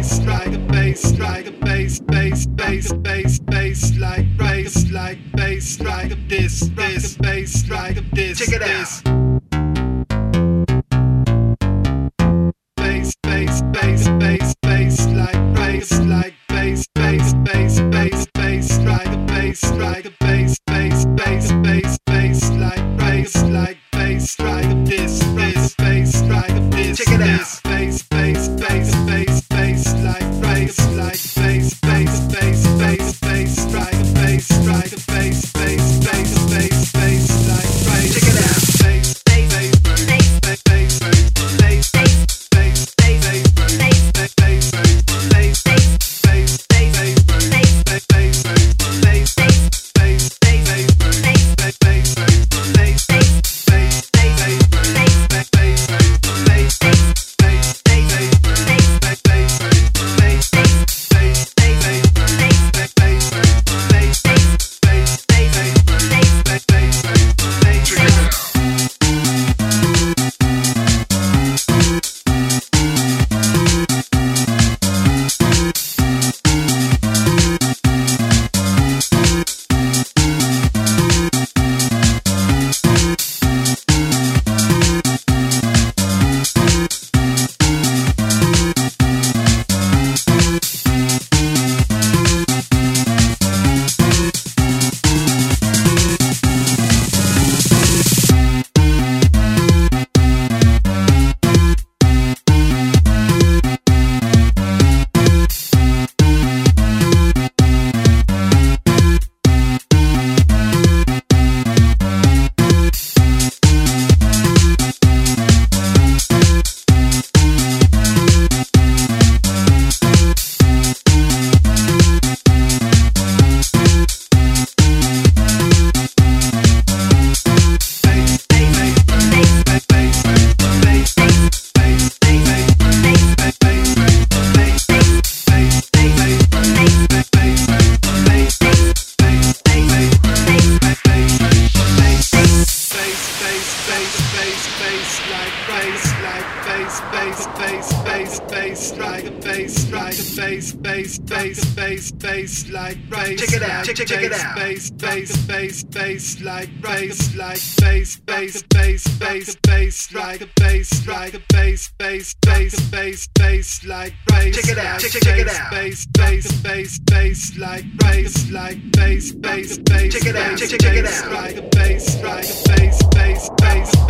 bass, like a bass, like a bass, bass, bass, bass, bass, like bass, like bass, like this, this, bass, like this, check it out. Bass, bass, bass, bass, bass like bass. Check it out, like check- check it bass, out. Bass, bass, bass, bass like bass, like bass, bass, bass, bass, bass like bass, like bass, bass, bass, bass, bass like bass. Check it out, like check- check it bass, out. Bass, bass, bass, bass like bass, like bass, bass, bass, Check it out, bass, check- check it bass, out. Like bass, like bass, bass, bass,